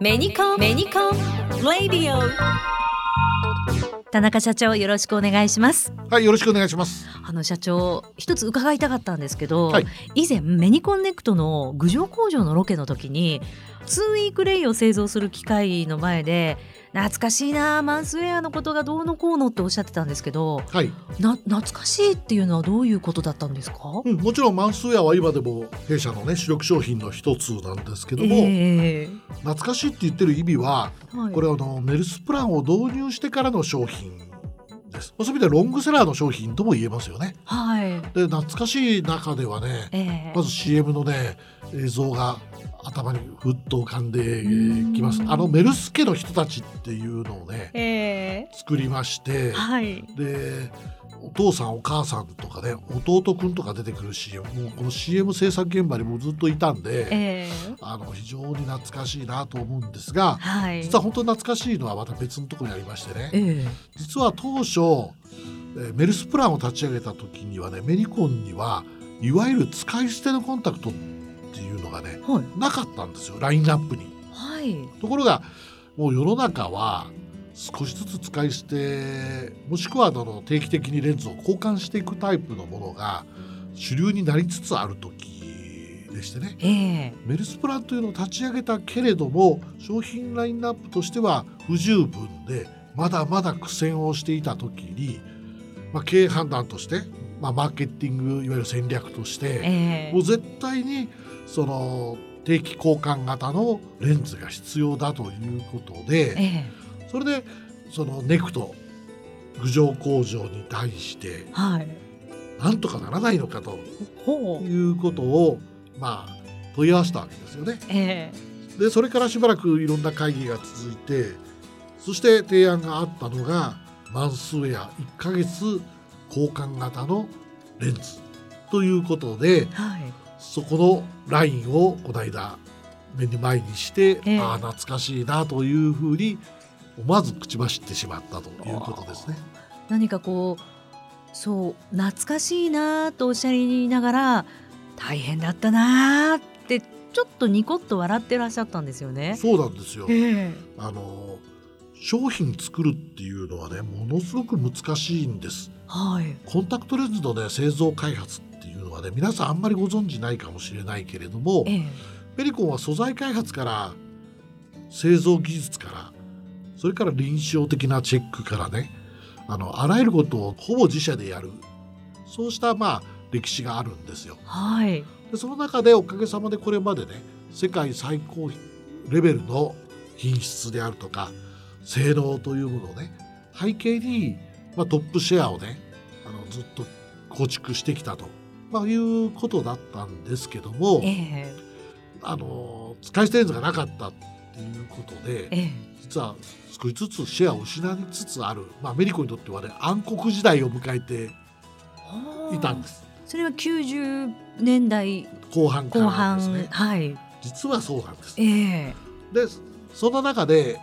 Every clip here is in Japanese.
メニコンメニコンレディオ田中社長よろしくお願いします。はい、よろしくお願いします。あの社長一つ伺いたかったんですけど、はい。以前メニコンネクトの郡上工場のロケの時に Two Week Rei を製造する機械の前で懐かしいなマンスウェアのことがどうのこうのっておっしゃってたんですけどはい、な懐かしいっていうのはどういうことだったんですか、うん、もちろんマンスウェアは今でも弊社のね主力商品の一つなんですけども、ええ懐かしいって言ってる意味は、はい、これはあのメルスプランを導入してからの商品です。そういう意味ではロングセラーの商品とも言えますよね。はいで、懐かしい中ではね、ええまず CM のね映像が頭にふっと浮かんできますう。んあのメルス家の人たちっていうのをねええ作りまして、はいでお父さんお母さんとかね弟くんとか出てくる CM もうこの CM 制作現場にもずっといたんで、ええ。あの非常に懐かしいなと思うんですがはい。実は本当に懐かしいのはまた別のところにありましてね。ええ。実は当初えーメルスプランを立ち上げた時にはねメニコンにはいわゆる使い捨てのコンタクトっていうのがねはい。なかったんですよラインナップに。はい。ところがもう世の中は少しずつ使い捨てもしくはあの定期的にレンズを交換していくタイプのものが主流になりつつある時でしてね。ええ。メルスプランというのを立ち上げたけれども商品ラインナップとしては不十分でまだまだ苦戦をしていた時に、まあ、経営判断として、まあ、マーケティングいわゆる戦略として、ええ。もう絶対にその定期交換型のレンズが必要だということでえそれでそのネクト郡上工場に対してえはい。なんとかならないのかということをまあ問い合わせたわけですよね。ええ。でそれからしばらくいろんな会議が続いてそして提案があったのがマンスウェア1ヶ月交換型のレンズ。ということではい。そこのラインをこの間目に前にして、ええ。ああ懐かしいなというふうに思わず口走ってしまったということですね。何かこうそう懐かしいなとおっしゃりながら大変だったなってちょっとニコッと笑ってらっしゃったんですよね。そうなんですよ。えあの商品作るっていうのはねものすごく難しいんです。はいコンタクトレンズのね製造開発っていうのはね皆さんあんまりご存知ないかもしれないけれどもええペリコンは素材開発から製造技術からそれから臨床的なチェックからねあのあらゆることをほぼ自社でやる。そうしたまあ歴史があるんですよ。はい。でその中でおかげさまでこれまでね世界最高レベルの品質であるとか性能というものをね背景に、まあ、トップシェアをねあのずっと構築してきたと、まあ、いうことだったんですけどもええ。あの使い捨てレンズがなかったいうことでええ。実は少しずつシェアを失いつつある、まあ、アメリカにとってはね暗黒時代を迎えていたんです。それは90年代後半か後ら半、ですね。はい。実はそうなんです。ええ。でその中で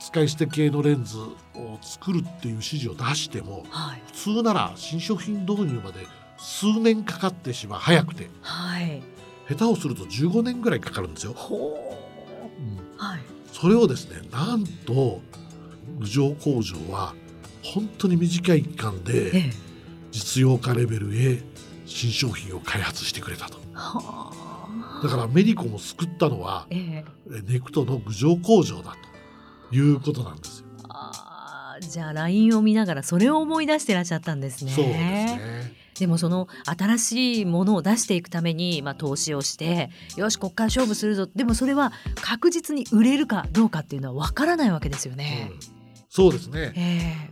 使い捨て系のレンズを作るっていう指示を出してもはい。普通なら新商品導入まで数年かかってしまう。早くて。はい。下手をすると15年ぐらいかかるんですよ。ほはいそれをですねなんと郡上工場は本当に短い期間でええ実用化レベルへ新商品を開発してくれたと。はあだからメディコンを救ったのはえええネクトの郡上工場だということなんですよ。あーじゃあ LINE を見ながらそれを思い出してらっしゃったんですね。そうですね。でもその新しいものを出していくために、まあ、投資をしてよしこっから勝負するぞ。でもそれは確実に売れるかどうかっていうのは分からないわけですよね。うん。そうですね。え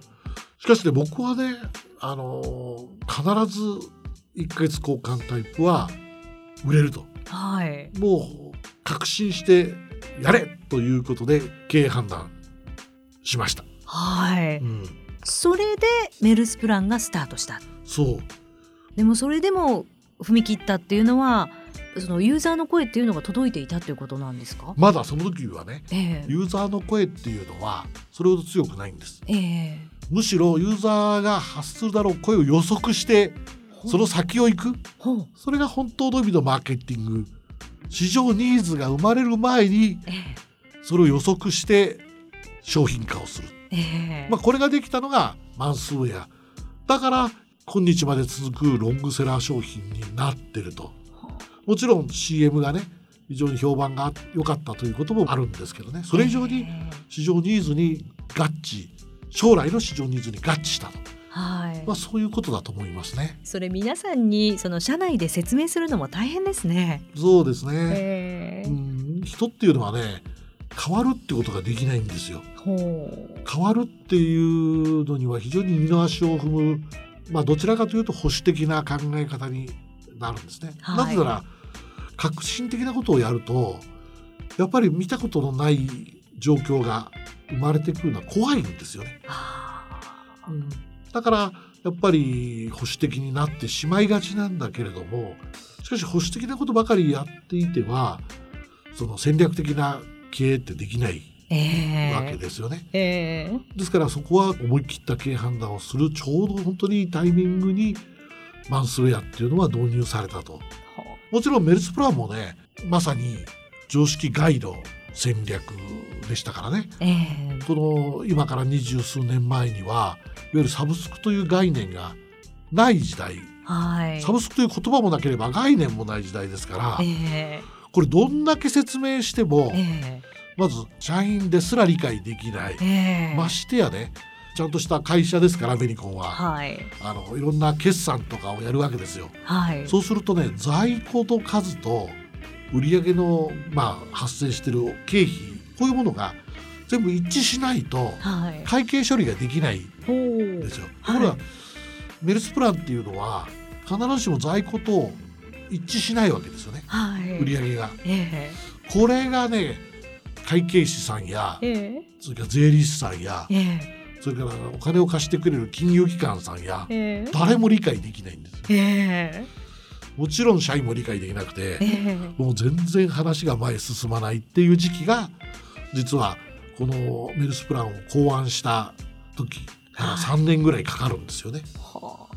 しかしね僕はねあのー必ず1ヶ月交換タイプは売れると。えはい。もう確信してやれということで経営判断しました。はい、うん、それでメルスプランがスタートした。そうでもそれでも踏み切ったっていうのはそのユーザーの声っていうのが届いていたっていうことなんですか？まだその時はねええ。ユーザーの声っていうのはそれほど強くないんです。ええ。むしろユーザーが発するだろう声を予測してその先を行く。それが本当の意味のマーケティング。市場ニーズが生まれる前にええ。それを予測して商品化をする、ええ。まあ、これができたのがマンスウェアだから今日まで続くロングセラー商品になってると。もちろん CM がね非常に評判が良かったということもあるんですけどね。それ以上にええ市場ニーズに合致将来の市場ニーズに合致したと、はい、まあ、そういうことだと思いますね。それ皆さんにその社内で説明するのも大変ですね。そうですね、ええうん、人っていうのはね変わるってことができないんですよ。変わるっていうのには非常に二の足を踏む、まあ、どちらかというと保守的な考え方になるんですね。はいなぜなら革新的なことをやるとやっぱり見たことのない状況が生まれてくるのは怖いんですよね。あうんだからやっぱり保守的になってしまいがちなんだけれどもしかし保守的なことばかりやっていてはその戦略的な経営ってできないわけですよね。ええですからそこは思い切った経営判断をするちょうど本当にいいタイミングにマンスウェアっていうのは導入されたと。もちろんメルスプランもねまさに常識外の戦略でしたからね。ええこの今から二十数年前にはいわゆるサブスクという概念がない時代はい。サブスクという言葉もなければ概念もない時代ですからえこれどんだけ説明してもええまず社員ですら理解できないえええましてやねちゃんとした会社ですからアメリコンははいあのいろんな決算とかをやるわけですよ。はい。そうするとね在庫の数と売上のまあ発生してる経費こういうものが全部一致しないとはい。会計処理ができないほんうですよ。はいところがメルスプランっていうのは必ずしも在庫と一致しないわけですよねはい。売上が。えこれがね会計士さんやええ。それから税理士さんやええ。それからお金を貸してくれる金融機関さんやええ。誰も理解できないんですよ。えもちろん社員も理解できなくてもう全然話が前へ進まないっていう時期が実はこのメルスプランを考案した時からはい。3年ぐらいかかるんですよね、は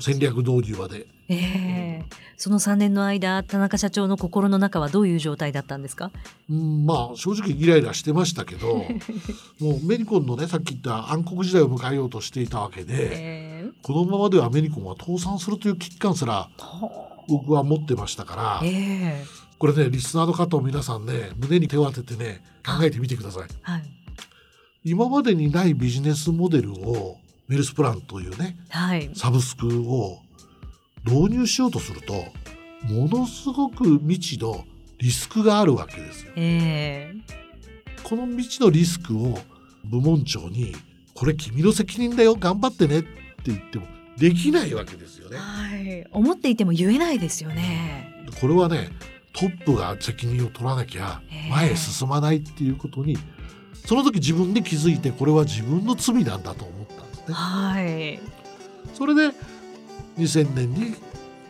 戦略導入まで。ええ。その3年の間田中社長の心の中はどういう状態だったんですか？うん、まあ正直イライラしてましたけど もうメリコンのねさっき言った暗黒時代を迎えようとしていたわけでええ。このままではメリコンは倒産するという危機感すらは僕は持ってましたからあええ。これねリスナーの方も皆さんね胸に手を当ててね考えてみてください。はい。今までにないビジネスモデルをメルスプランというねはい。サブスクを導入しようとするとものすごく未知のリスクがあるわけですよ。ええ。この未知のリスクを部門長に「これ君の責任だよ頑張ってね」って言ってもできないわけですよね。はい。思っていても言えないですよね。これはねトップが責任を取らなきゃ前へ進まないっていうことにその時自分で気づいてこれは自分の罪なんだと思ったんですね。はい。それで2000年に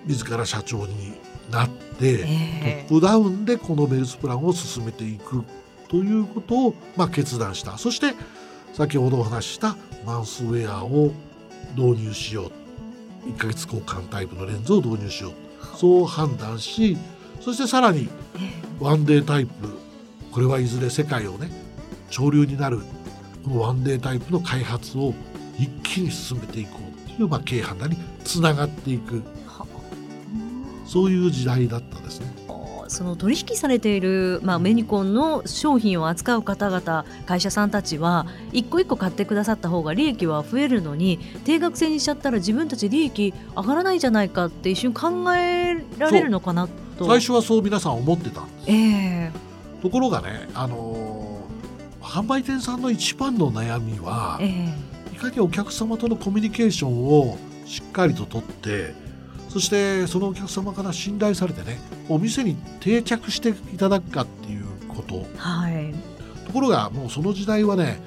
自ら社長になって、ええ。トップダウンでこのベルスプランを進めていくということを、まあ、決断した。そして先ほどお話ししたマウスウェアを導入しよう。1ヶ月交換タイプのレンズを導入しよう。そう判断しそしてさらにえ。ワンデータイプこれはいずれ世界をね潮流になるこのワンデータイプの開発を一気に進めていこうっていう、まあ、経営判断につながっていく。はそういう時代だったですね。あその取引されている、まあ、メニコンの商品を扱う方々会社さんたちは一個一個買ってくださった方が利益は増えるのに定額制にしちゃったら自分たち利益上がらないじゃないかって一瞬考えられるのかなと。最初はそう皆さん思ってたんです。ええ。ところがね、あのー販売店さんの一番の悩みはええいかにお客様とのコミュニケーションをしっかりと取ってそしてそのお客様から信頼されてねお店に定着していただくかっていうこと。はい。ところがもうその時代はね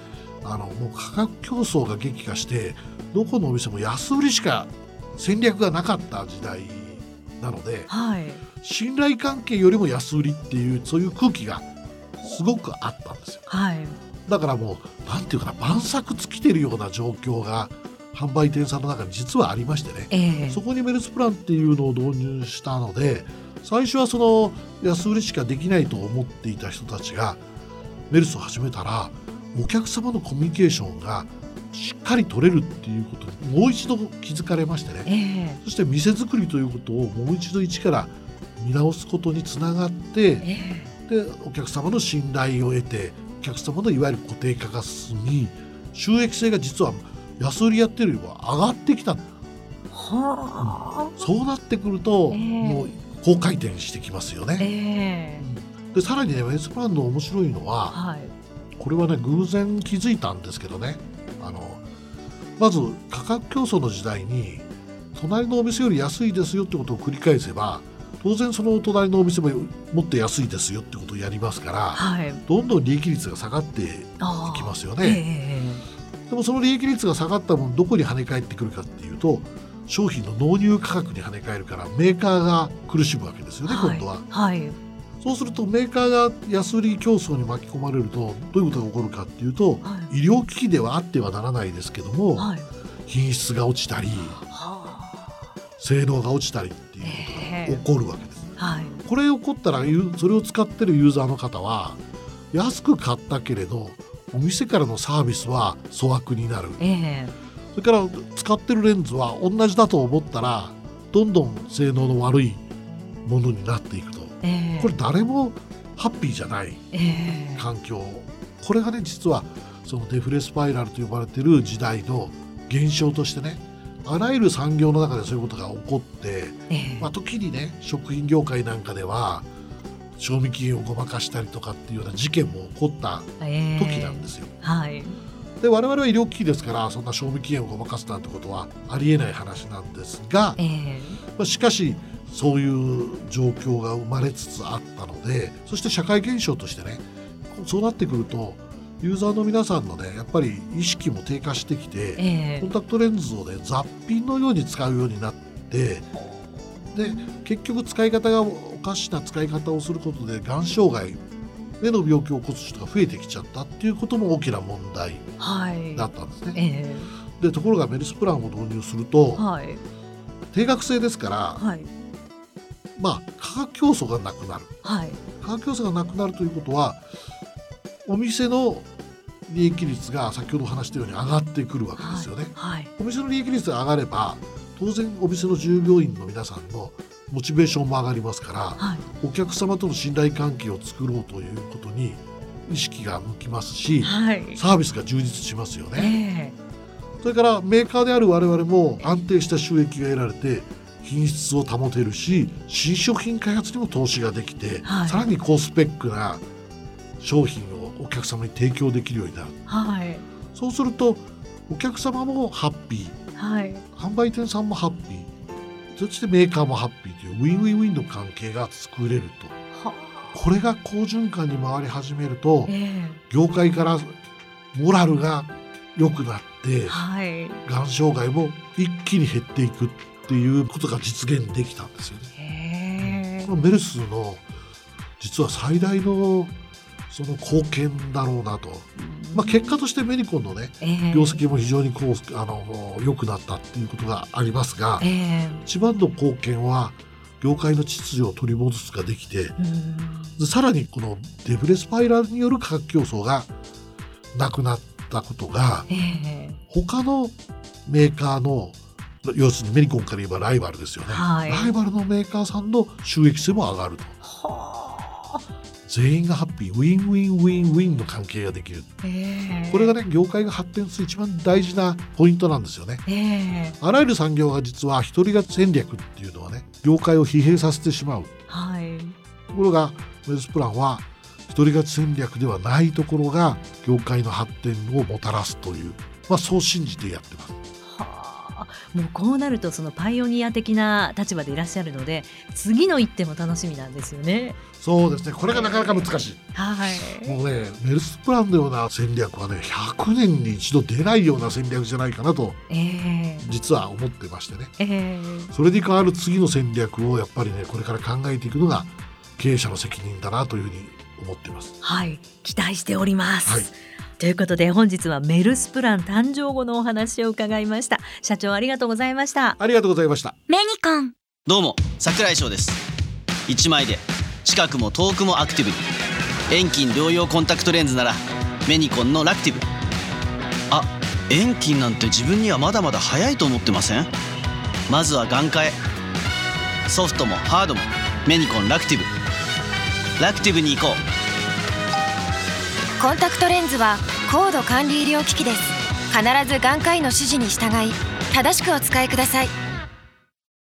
あのもう価格競争が激化してどこのお店も安売りしか戦略がなかった時代なのではい。信頼関係よりも安売りっていうそういう空気がすごくあったんですよ。はいだからもうなんていうかな晩作尽きてるような状況が販売店さんの中に実はありましてね。ええ。そこにメルスプランっていうのを導入したので最初はその安売りしかできないと思っていた人たちがメルスを始めたらお客様のコミュニケーションがしっかり取れるっていうことにもう一度気づかれましてね、えそして店作りということをもう一度一から見直すことにつながってええ。でお客様の信頼を得てお客様のいわゆる固定化が進み収益性が実は安売りやってるよりは上がってきたはあ、そうなってくると、ええ。もう高回転してきますよね。ええ。でさらにねウェスプランの面白いのははい。これはね偶然気づいたんですけどね。あのまず価格競争の時代に隣のお店より安いですよってことを繰り返せば当然その隣のお店ももっと安いですよってことをやりますからはい。どんどん利益率が下がっていあきますよえね。えでもその利益率が下がった分どこに跳ね返ってくるかっていうと商品の納入価格に跳ね返るからメーカーが苦しむわけですよね、今度は。はい。そうするとメーカーが安売り競争に巻き込まれるとどういうことが起こるかっていうとはい。医療機器ではあってはならないですけども、はい。品質が落ちたりは性能が落ちたりっていう起こるわけです。あはい。これ起こったらそれを使ってるユーザーの方は安く買ったけれどお店からのサービスは粗悪になる。ええ。それから使ってるレンズは同じだと思ったらどんどん性能の悪いものになっていくと。ええ。これ誰もハッピーじゃないええ。環境。これがね実はそのデフレスパイラルと呼ばれてる時代の現象としてねあらゆる産業の中でそういうことが起こって、ええ。まあ、時にね食品業界なんかでは賞味期限をごまかしたりとかっていうような事件も起こったええ。時なんですよ。はい。で我々は医療機器ですからそんな賞味期限をごまかすなんてことはありえない話なんですが、ええ。まあ、しかしそういう状況が生まれつつあったのでそして社会現象としてねそうなってくるとユーザーの皆さんのねやっぱり意識も低下してきてええ。コンタクトレンズをね雑品のように使うようになってで結局使い方がおかしな使い方をすることでがん障害目の病気を起こす人が増えてきちゃったっていうことも大きな問題はい。だったんですね。えでところがメルスプランを導入するとえはい。定額制ですからはい。まあ価格競争がなくなる。はい。価格競争がなくなるということはお店の利益率が先ほど話したように上がってくるわけですよね。はいお店の利益率が上がれば当然お店の従業員の皆さんのモチベーションも上がりますからはい。お客様との信頼関係を作ろうということに意識が向きますしはい。サービスが充実しますよね。えそれからメーカーである我々も安定した収益が得られて品質を保てるし新商品開発にも投資ができて、はい。さらに高スペックな商品をお客様に提供できるようになる。えはい。そうするとお客様もハッピー。はい。販売店さんもハッピー。そしてメーカーもハッピーという win-win-win の関係が作れると。は。これが好循環に回り始めるとえ業界からモラルが良くなってえはい。がん障害も一気に減っていくっていうことが実現できたんですよね。ええ。このメルスの実は最大のその貢献だろうなと、まあ、結果としてメニコンのねええ。業績も非常にこうあの良くなったっていうことがありますがええ。一番の貢献は業界の秩序を取り戻すができてさらにこのデブレスパイラルによる価格競争がなくなったことがええ。他のメーカーの要するにメニコンから言えばライバルですよね、はい。ライバルのメーカーさんの収益性も上がると。はあ全員がハッピー。ウィンウィンウィンウィンの関係ができる。ええ。これがね業界が発展する一番大事なポイントなんですよね。ええ。あらゆる産業が実は一人勝ち戦略っていうのはね業界を疲弊させてしまう。はい。ところがメルスプランは一人勝ち戦略ではないところが業界の発展をもたらすという、まあ、そう信じてやってます。はあもうこうなるとそのパイオニア的な立場でいらっしゃるので次の一手も楽しみなんですよね。そうですねこれがなかなか難しい。はい。もうねメルスプランのような戦略はね100年に一度出ないような戦略じゃないかなとええ実は思ってましてねええそれに代わる次の戦略をやっぱりねこれから考えていくのが経営者の責任だなというふうに思っています。はい期待しております。はいということで本日はメルスプラン誕生後のお話を伺いました。社長ありがとうございました。ありがとうございました。メニコン。どうも桜井翔です。1枚で近くも遠くもアクティブに。遠近療養コンタクトレンズならメニコンのラクティブ。あ遠近なんて自分にはまだまだ早いと思ってません？まずは眼科へ。ソフトもハードもメニコンラクティブ。ラクティブに行こうコンタクトレンズは高度管理医療機器です。必ず眼科医の指示に従い正しくお使いください。